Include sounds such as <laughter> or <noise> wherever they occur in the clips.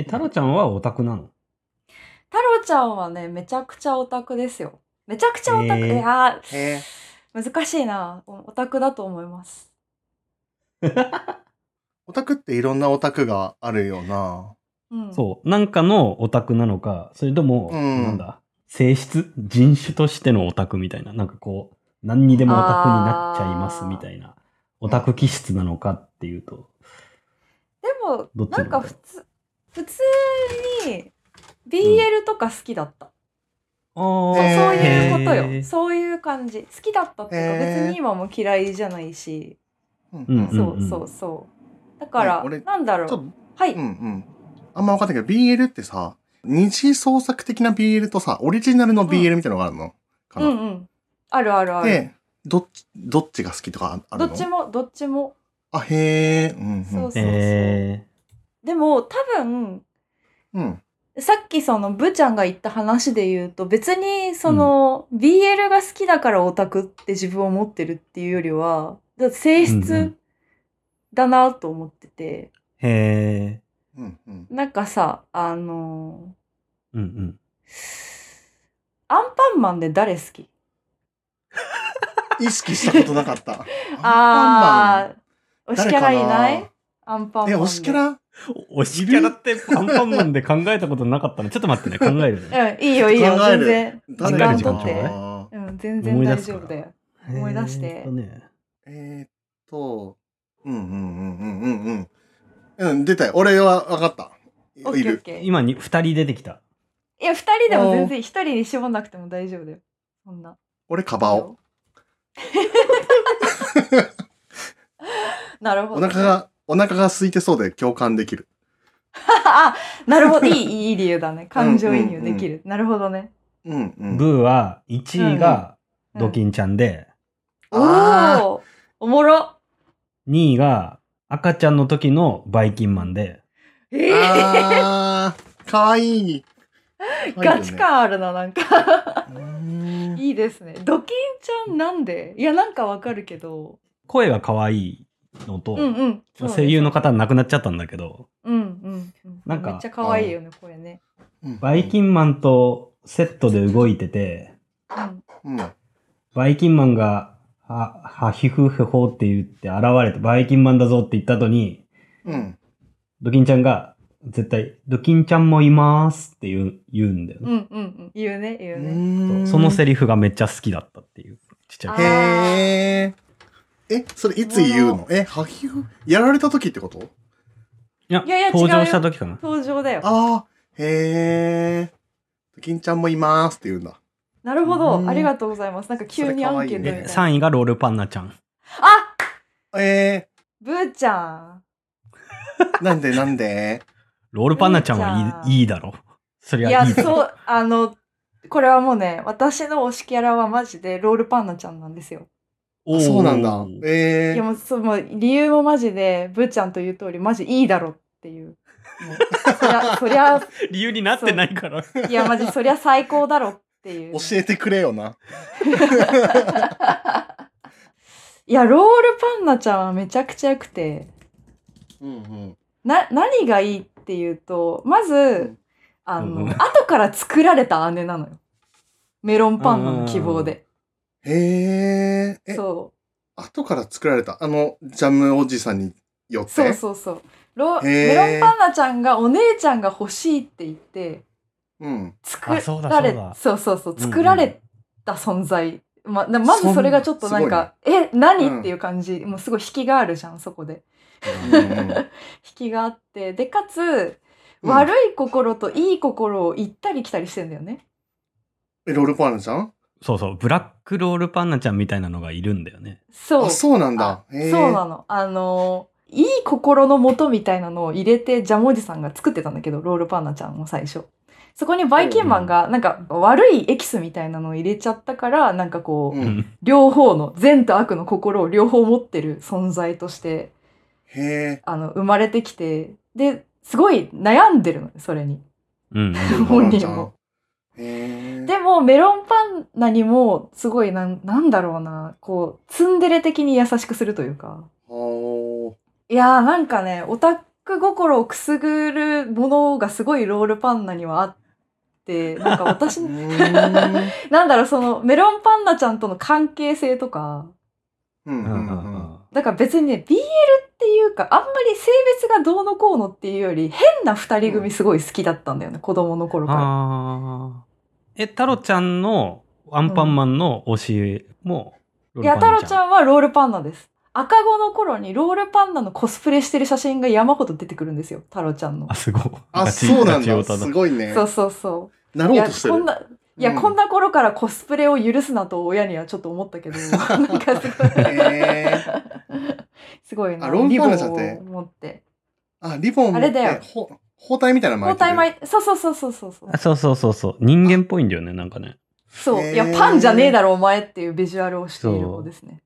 え、タロちゃんはオタクなの？太郎ちゃんはね、めちゃくちゃオタクですよ。めちゃくちゃオタク。へーいやへー、難しいな。おオタクだと思います。<laughs> オタクっていろんなオタクがあるよな。うん。そう。なんかのオタクなのか、それとも、うんなんだ、性質人種としてのオタクみたいな。なんかこう、何にでもオタクになっちゃいますみたいな。オタク気質なのかっていうと。でも、なんか普通、普通に BL とか好きだった。あそうそういうことよ。そういう感じ。好きだったっていうか、別に今も嫌いじゃないし。うんうんそうそうそう。だから、なんだろう。はい。うんうん。あんま分かんないけど、BL ってさ、二次創作的な BL とさ、オリジナルの BL みたいなのがあるの？かな、うんうん。あるあるある。で、どっち、どっちが好きとかあるの？どっちも、どっちも。あ、へえ、うんうん。そうそうそう。えでも、多分、うん。さっきそのブちゃんが言った話で言うと別にその、BL が好きだからオタクって自分を持ってるっていうよりは性うんう質んだなと思ってて、うんうん。なんかさあのー。うんうん。アンパンマンで誰好き？意識したことなかった。<laughs> あー推しキャラいなな？いアンパンマンえ、で推しキャラ？推しキャラってアンパンマンで考えたことなかったの？ちょっと待ってね、考えるね。<laughs> うんいいよいいよ考える全然誰考える時間とって時間ちょうだいうん全然大丈夫だよ思い出してえーっとね。えー、っと、うんうんうんうんうんうん。うん、出たよ。俺は分かった。オッケいる。ーオッケー今に二人出てきた。いや二人でも全然一人に絞んなくても大丈夫だよそんな俺、カバオ。<laughs> なるほど。お腹が、お腹が空いてそうで共感できる。<laughs> あ、なるほど。いい、いい理由だね。感情移入できる。なるほどね。うんうん。ブーは1位がうんドキンちゃんで、おあおおもろ。2位が赤ちゃんの時のバイキンマンで、ええあー、かわいい。ガチ感あるな、なんか。うーんいいですね。ドキンちゃんなんで？いや、なんかわかるけど。声が可愛いのと、うんうん。ね声優の方亡くなっちゃったんだけど、うんうんうん。なんかめっちゃ可愛いよね、声ね。バイキンマンとセットで動いてて、うん。うん。バイキンマンが、は、はひふへほって言って現れて、バイキンマンだぞって言った後に、うん。ドキンちゃんが、絶対、ドキンちゃんもいますって言う、言うんだよね。うんうんうん。言うね、言うね。そうそのセリフがめっちゃ好きだったっていう。ちっちゃいへー。え、それいつ言うの？え、はひふ、やられた時ってこと？いやいやいや登場した時かな。登場だよ。あー、へー。金ちゃんもいますって言うんだ。なるほうど。んありがとうございます。なんか急にアンケートみたいで、な。3位がロールパンナちゃん。あえブーちゃん。ー、なんでなんで？ロールパンナちゃんはいいいいだろう。そりいや、ゃいいだろそう、あの、これはもうね、私の推しキャラはマジでロールパンナちゃんなんですよ。そうなんだ。えいや、ー。もう、そ理由もマジで、ブーちゃんと言う通り、マジいいだろっていう。もうそりゃ、<laughs> そりゃ、理由になってないから。いや、マジそりゃ最高だろっていう。教えてくれよな。<laughs> いや、ロールパンナちゃんはめちゃくちゃ良くて、うんうん。な、何がいいっていうと、まず、あの、うんうん後から作られた姉なのよ。メロンパンナの希望で。へー。え、そ後から作られた、あの、ジャムおじさんによっう。て？そうそうそう。ロメロンパンナちゃんがお姉ちゃんが欲しいって言って、うん。作られそうだそうそう作られた存在、まなまずそれがちょっとなんか、え何、っていう感じ。もうすごい引きがあるじゃんそこで。うんうん <laughs> 引きがあって。でかつ、うん悪い心といい心を行ったり来たりしてんだよね。え、ロールパンナちゃん？そうそう、ブラックロールパンナちゃんみたいなのがいるんだよね。そう。あ、そうなんだ。そうなの。あのいい心のもとみたいなのを入れてジャムおじさんが作ってたんだけどロールパンナちゃんも最初。そこにバイキンマンがなんか悪いエキスみたいなのを入れちゃったからなんかこう、うん。うん。両方の善と悪の心を両方持ってる存在としてへあの生まれてきてですごい悩んでるのそれに。うん。<laughs> 本人も。でもメロンパンナにもすごいなんなんだろうな。こうツンデレ的に優しくするというか。いやーなんかねオタクク心をくすぐるものがすごいロールパンナにはあって、なんか私 <laughs> なんだろう、そのメロンパンナちゃんとの関係性とか、うんうんうんだから別にね、BL っていうか、あんまり性別がどうのこうのっていうより、変な二人組すごい好きだったんだよね、子供の頃から。え、タロちゃんのアンパンマンの推しも、ロいや、太郎ちゃん。んはロールパンナです。赤子の頃にロールパンナのコスプレしてる写真が山ほど出てくるんですよ、太郎ちゃんのあ、。すごい。あ、そうなんだ。すごいね。そうそうそう。ないろうやとしてる。こんな、いや、うんこんな頃からコスプレを許すなと親にはちょっと思ったけど、<laughs> なんかすごい、へすごいな。あロンナちゃんリってって。あ、リボン持ってあれだよほ包帯みたいな巻いてる。帯巻いそうそうそうそうそうそうあ。そうそうそうそう。人間っぽいんだよね、なんかね。そう。いや、パンじゃねえだろ、お前っていうビジュアルをしている子ですね。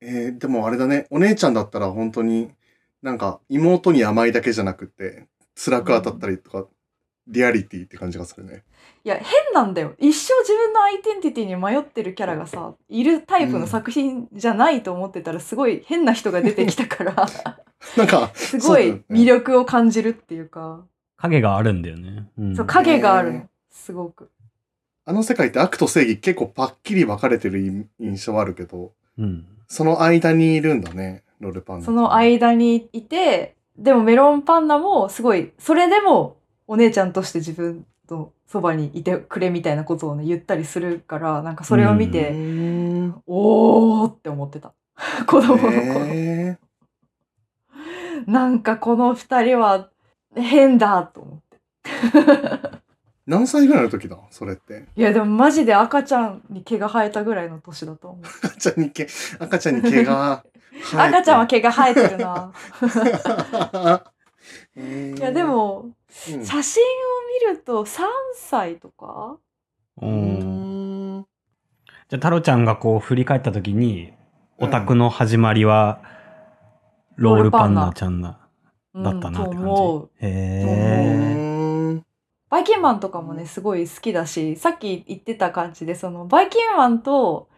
えーでもあれだね、お姉ちゃんだったら本当に、なんか妹に甘いだけじゃなくて、辛く当たったりとか、リアリティって感じがするね。いや、変なんだよ。一生自分のアイデンティティに迷ってるキャラがさ、いるタイプの作品じゃないと思ってたら、すごい変な人が出てきたから、<laughs> なんか、すごい魅力を感じるっていうか、影があるんだよね。うんそう、影があるの。すごく。あの世界って悪と正義結構パッキリ分かれてる印印象はあるけど、うん。その間にいるんだね、ロールパンダ。その間にいて、でもメロンパンナもすごい、それでもお姉ちゃんとして自分のそばにいてくれみたいなことをね、言ったりするから、なんかそれを見うて、おーって思ってた。<laughs> 子供の頃。へなんかこの二人は変だと思って。ー <laughs> 何歳ぐらいの時だそれって？いやでもマジで赤ちゃんに毛が生えたぐらいの年だと思う。<laughs> 赤ちゃんに毛、赤ちゃんに毛が。赤ちゃんは毛が生えてるな。いいやで、も、うん写真を見ると3歳とか？う。うんんじゃあ、タロちゃんがこう振り返った時に、オタクの始まりは、ロールパンナちゃんな、うんだったなってと思う。感じ。へえ。うんバイキンマンとかもね、すごい好きだし、さっき言ってた感じで、その、バイキンマンと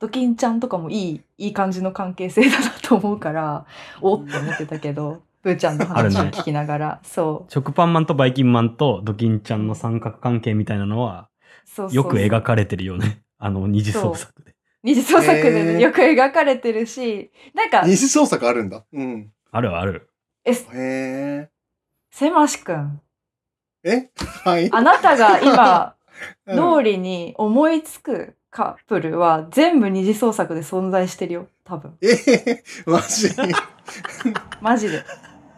ドキンちゃんとかもいい、いい感じの関係性だなと思うから、おって思ってたけど、ブーちゃんの話を聞きながら、そう。食パンマンとバイキンマンとドキンちゃんの三角関係みたいなのは、そうそうよく描かれてるよね。<laughs> あの二次創作で。二次創作でよく描かれてるし、なんか、二次創作あるんだ。うん。あるある。え、へせましくん、え？えはい。あなたが今、<laughs> うん脳裏に思いつくカップルは全部二次創作で存在してるよ、多分。え？ー、<laughs> マジ？マジで。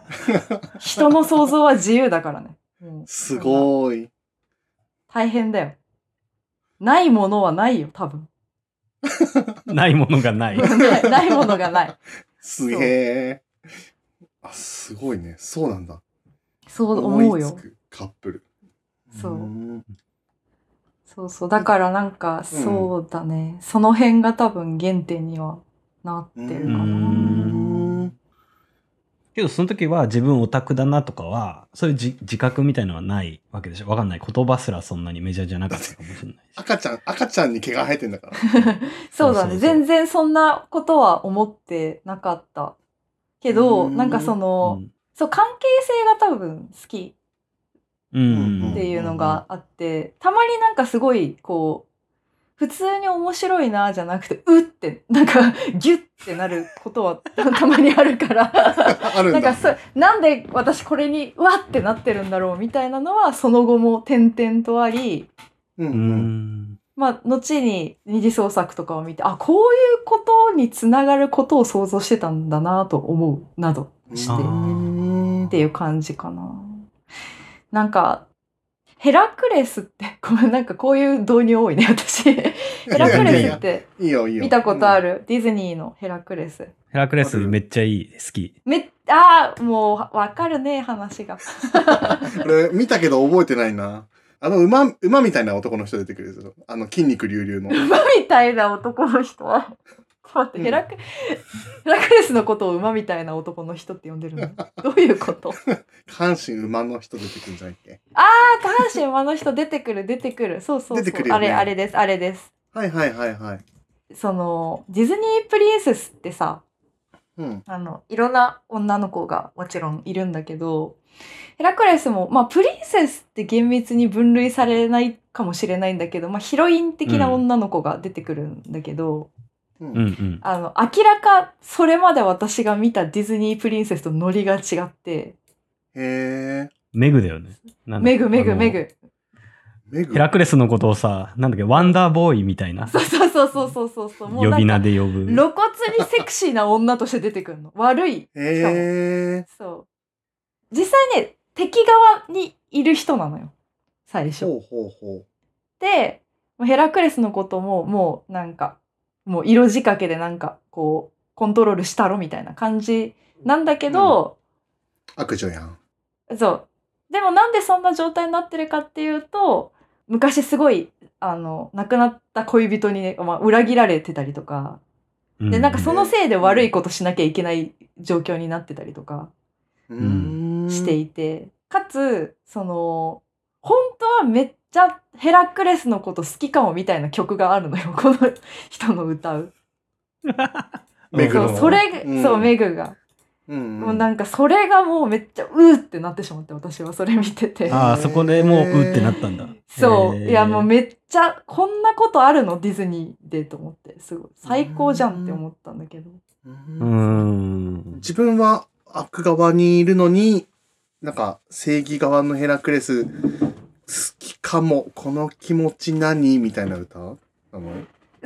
<laughs> 人の想像は自由だからね。うんすごい。大変だよ。ないものはないよ、多分。<laughs> ないものがない。<laughs> ないないものがない。すげえ。あ、すごいね。そうなんだ。そう思うよ思い。つくカップル。そうんんそうそう。だからなんか、そうだね。その辺が多分原点にはなってるかうな。んけどその時は自分オタクだなとかは、そういう自自覚みたいのはないわけでしょわかんない。言葉すらそんなにメジャーじゃなかったかもしれないし。赤ちゃん、赤ちゃんに毛が生えてんだから。<laughs> そうだね。そうそうそう全然そんなことは思ってなかった。けど、うんなんかその、そう、関係性が多分好きうん。うん。っていうのがあって、たまになんかすごい、こう、普通に面白いなじゃなくて、うって、なんか、ギュッてなることはた <laughs> たまにあるから、<laughs> あるんだ。なんかそ、なんで私これに、うわってなってるんだろうみたいなのは、その後も点々とあり、うんううん。ん。まあ、後に二次創作とかを見て、あ、こういうことにつながることを想像してたんだなと思う、などして。あっーていう感じかな。なんか、ヘラクレスって、<laughs> ごめん、なんかこういう導入多いね、私。ヘラクレスっていいよ、いいよ。見たことある？る、ディズニーのヘラクレス。ヘラクレスめっちゃいい。好き。めっああ、もうわかるね、話が。<laughs> 俺、見たけど覚えてないな。あの、馬、馬みたいな男の人出てくるんですよ。あの、筋肉隆々の。馬みたいな男の人は。待って、うんヘラク、ヘラクレスのことを馬みたいな男の人って呼んでるの？<laughs> どういうこと？下半身馬の人出てくるんじゃないっけ？ああ、下半身馬の人出てくる、出てくる。そうそうそう。ねあれ、あれです、あれです。はいはいはいはい。その、ディズニープリンセスってさ、うん。あの、いろんな女の子がもちろんいるんだけど、ヘラクレスも、まあ、プリンセスって厳密に分類されないかもしれないんだけど、まあ、ヒロイン的な女の子が出てくるんだけど、う。うんんあの、明らかそれまで私が見たディズニープリンセスとノリが違って、へえ。メグだよね。メグメグメグ。ヘラクレスのことをさ、なんだっけ、ワンダーボーイみたいなそうそうそうそうそうそうそう。もう呼び名で呼ぶ。露骨にセクシーな女として出てくるの。悪い。へえ。そう。実際ね、敵側にいる人なのよ。最初。ほうほうほで、ヘラクレスのことももうなんか、もう色仕掛けでなんかこう、コントロールしたろみたいな感じなんだけど、う。悪女やん。そう。でもなんでそんな状態になってるかっていうと、昔すごい、あの、亡くなった恋人にね、まあ、裏切られてたりとか、うで、なんかそのせいで悪いことしなきゃいけない状況になってたりとかしていて、かつ、その、本当はめっちゃヘラクレスのこと好きかもみたいな曲があるのよ、<laughs> この人の歌う。<laughs> そう、メグのそれ、うんそう、メグが。うんもうなんかそれがもうめっちゃうーってなってしまって私はそれ見てて。ああ、そこでもう、うってなったんだ。そう。いやもうめっちゃ、こんなことあるのディズニーでと思って、すごい。最高じゃんって思ったんだけど。ううーん。自分は悪側にいるのに、なんか正義側のヘラクレス好きかも、この気持ち何？みたいな歌？なの？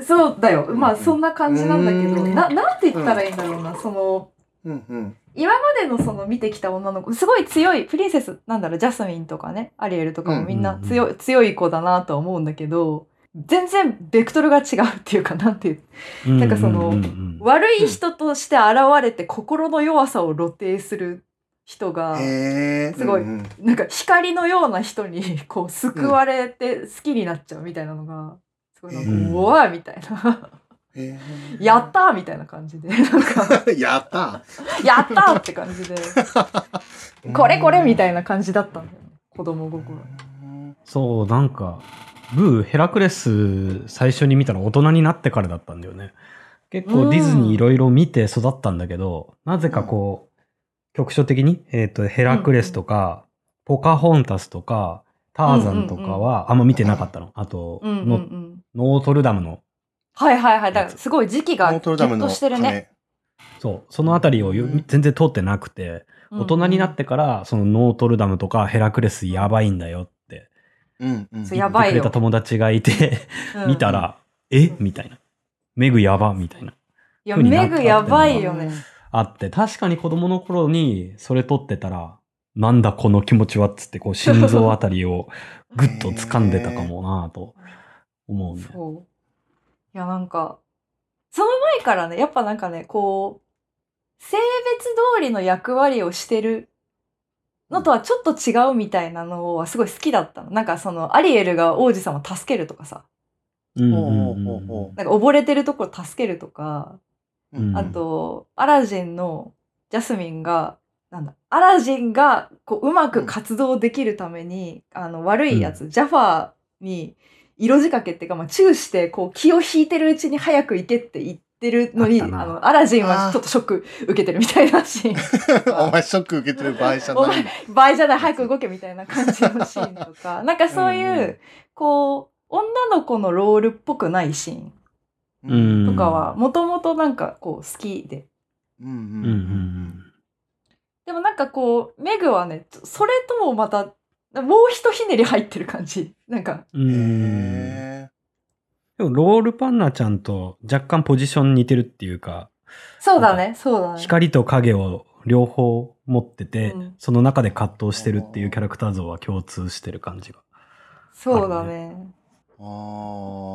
そうだよ。まあそんな感じなんだけど、うん。な、なんて言ったらいいんだろうな。その、うんうん。今までのその見てきた女の子、すごい強い、プリンセス、なんだろう、ジャスミンとかね、アリエルとかもみんな強い、強い子だなとは思うんだけど、全然ベクトルが違うっていうか、なんていうなんかその悪い人として現れて心の弱さを露呈する人が。すごいうんうん。なんか光のような人に <laughs> こう救われて好きになっちゃうみたいなのが、すごいなんか、うん。うわーみたいな、<laughs> やったーみたいな感じで、なんか、<laughs> やったやったーって感じで、これこれみたいな感じだったんだよね、子供心。そう、なんか、ブー、ヘラクレス最初に見たら大人になってからだったんだよね。結構ディズニーいろいろ見て育ったんだけど、なぜかこう、局所的に、えっ、と、ヘラクレスとか、ポカホンタスとか、ターザンとかはあんま見てなかったの。あと、うんうんうノん。ノートルダムの、はいはいはい。だからすごい時期がノーギュットルダムのとしてるね。鐘。そう、そのあたりを全然通ってなくて、大人になってから、そのノートルダムとかヘラクレスやばいんだよってうんうん。そうやばいよ言ってくれた友達がいて、うん見たら、え？みたいな。メグやばみたいな。いや、メグやばいよね。あって、確かに子供の頃にそれ撮ってたら、なんだこの気持ちはっつって、こう心臓あたりを <laughs> ぐっと掴んでたかもなぁと思うね。そう。いや、なんか、その前からね、やっぱなんかね、こう、性別通りの役割をしてるのとはちょっと違うみたいなのはすごい好きだったの。なんかその、アリエルが王子様を助けるとかさ、うんほうほうほうほなんか溺れてるところ助けるとか、う。うんあと、アラジンのジャスミンが、なんだ、アラジンがこううまく活動できるために、あの悪いやつ、ジャファーに色仕掛けっていうか、まあ、チューしてこう気を引いてるうちに早く行けって言ってるのに、あのアラジンはちょっとショック受けてるみたいなシーン。<laughs> お前ショック受けてる場合じゃお前ない。場合じゃない、早く動けみたいな感じのシーンとか、なんかそういう、うんうんこう、女の子のロールっぽくないシーンうんとかは、もともとなんかこう好きで。うんうんうんうんうんでもなんかこう、メグはね、それともまた、もうひとひねり入ってる感じ。なんか、うん。へでも、ロールパンナちゃんと若干ポジション似てるっていうか、そうだね、そうだね。光と影を両方持ってて、うんその中で葛藤してるっていうキャラクター像は共通してる感じが。そうだね。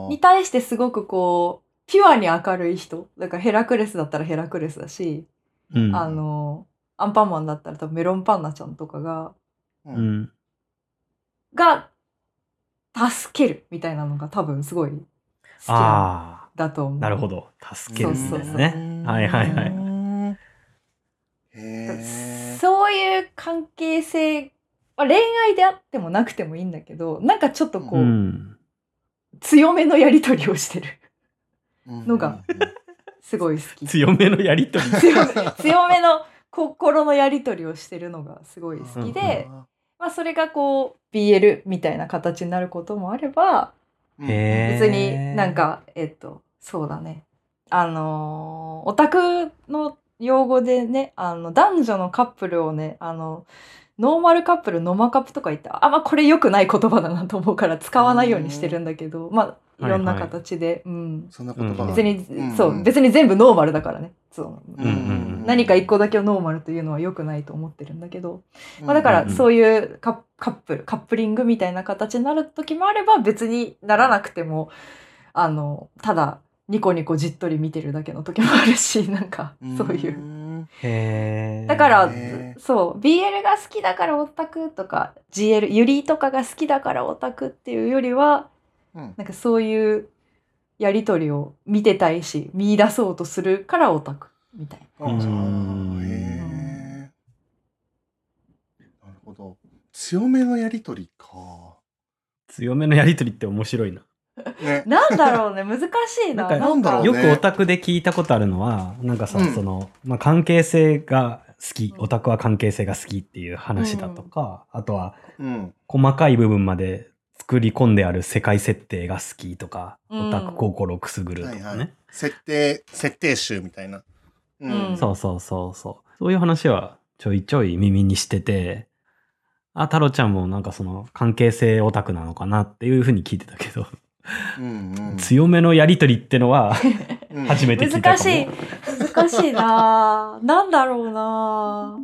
に対してすごくこう、ピュアに明るい人。だからヘラクレスだったらヘラクレスだし、うん。あの、アンパンマンだったら多分メロンパンナちゃんとかが、ー。う。ん。が、助けるみたいなのが多分すごい好きだと思う。あ、なるほど。助けるみたいなそうそうね。はいはいはい。そういう関係性、まあ恋愛であってもなくてもいいんだけど、なんかちょっとこう、うん。強めのやりとりをしてる。ーのが。すごい好き。強めのやりとり。強め強めの心のやり取りをしてるのがすごい好きで、まあそれがこう BL みたいな形になることもあれば、別になんか、えっと、そうだね。あのーオタクの用語でね、あの、男女のカップルをね、あの、ノーマルカップル、ノマカップとか言って、あんまこれ良くない言葉だなと思うから使わないようにしてるんだけど、まあ、いろんな形で、うん。そんな言葉が別に、うん。そう、別に全部ノーマルだからね。そう。うんうん何か一個だけをノーマルというのは良くないと思ってるんだけど、まあ、だからそういうカップルカップリングみたいな形になる時もあれば別にならなくてもあのただニコニコじっとり見てるだけの時もあるし <laughs> なんかそういう。うへー。だからそう。BL が好きだからオタクとか GL ユリとかが好きだからオタクっていうよりはうん。なんかそういうやり取りを見てたいし見出そうとするからオタクみたいな。なるほど。強めのやりとりか。強めのやりとりって面白いな。ね。なんだろうね。難しいな。なんかなんだろうね。よくオタクで聞いたことあるのは、なんかさ、うん。その、まあ、関係性が好き、うんオタクは関係性が好きっていう話だとか、あとはうん。細かい部分まで作り込んである世界設定が好きとか、うん。オタク心をくすぐるとかね。はいはい。設定設定集みたいな。ううん。そうそうそうそう。そういう話はちょいちょい耳にしてて、あ、太郎ちゃんもなんかその関係性オタクなのかなっていうふうに聞いてたけど、うんうん。強めのやりとりってのは <laughs> うん。初めて聞いたかも。難しい。難しいななんだろうな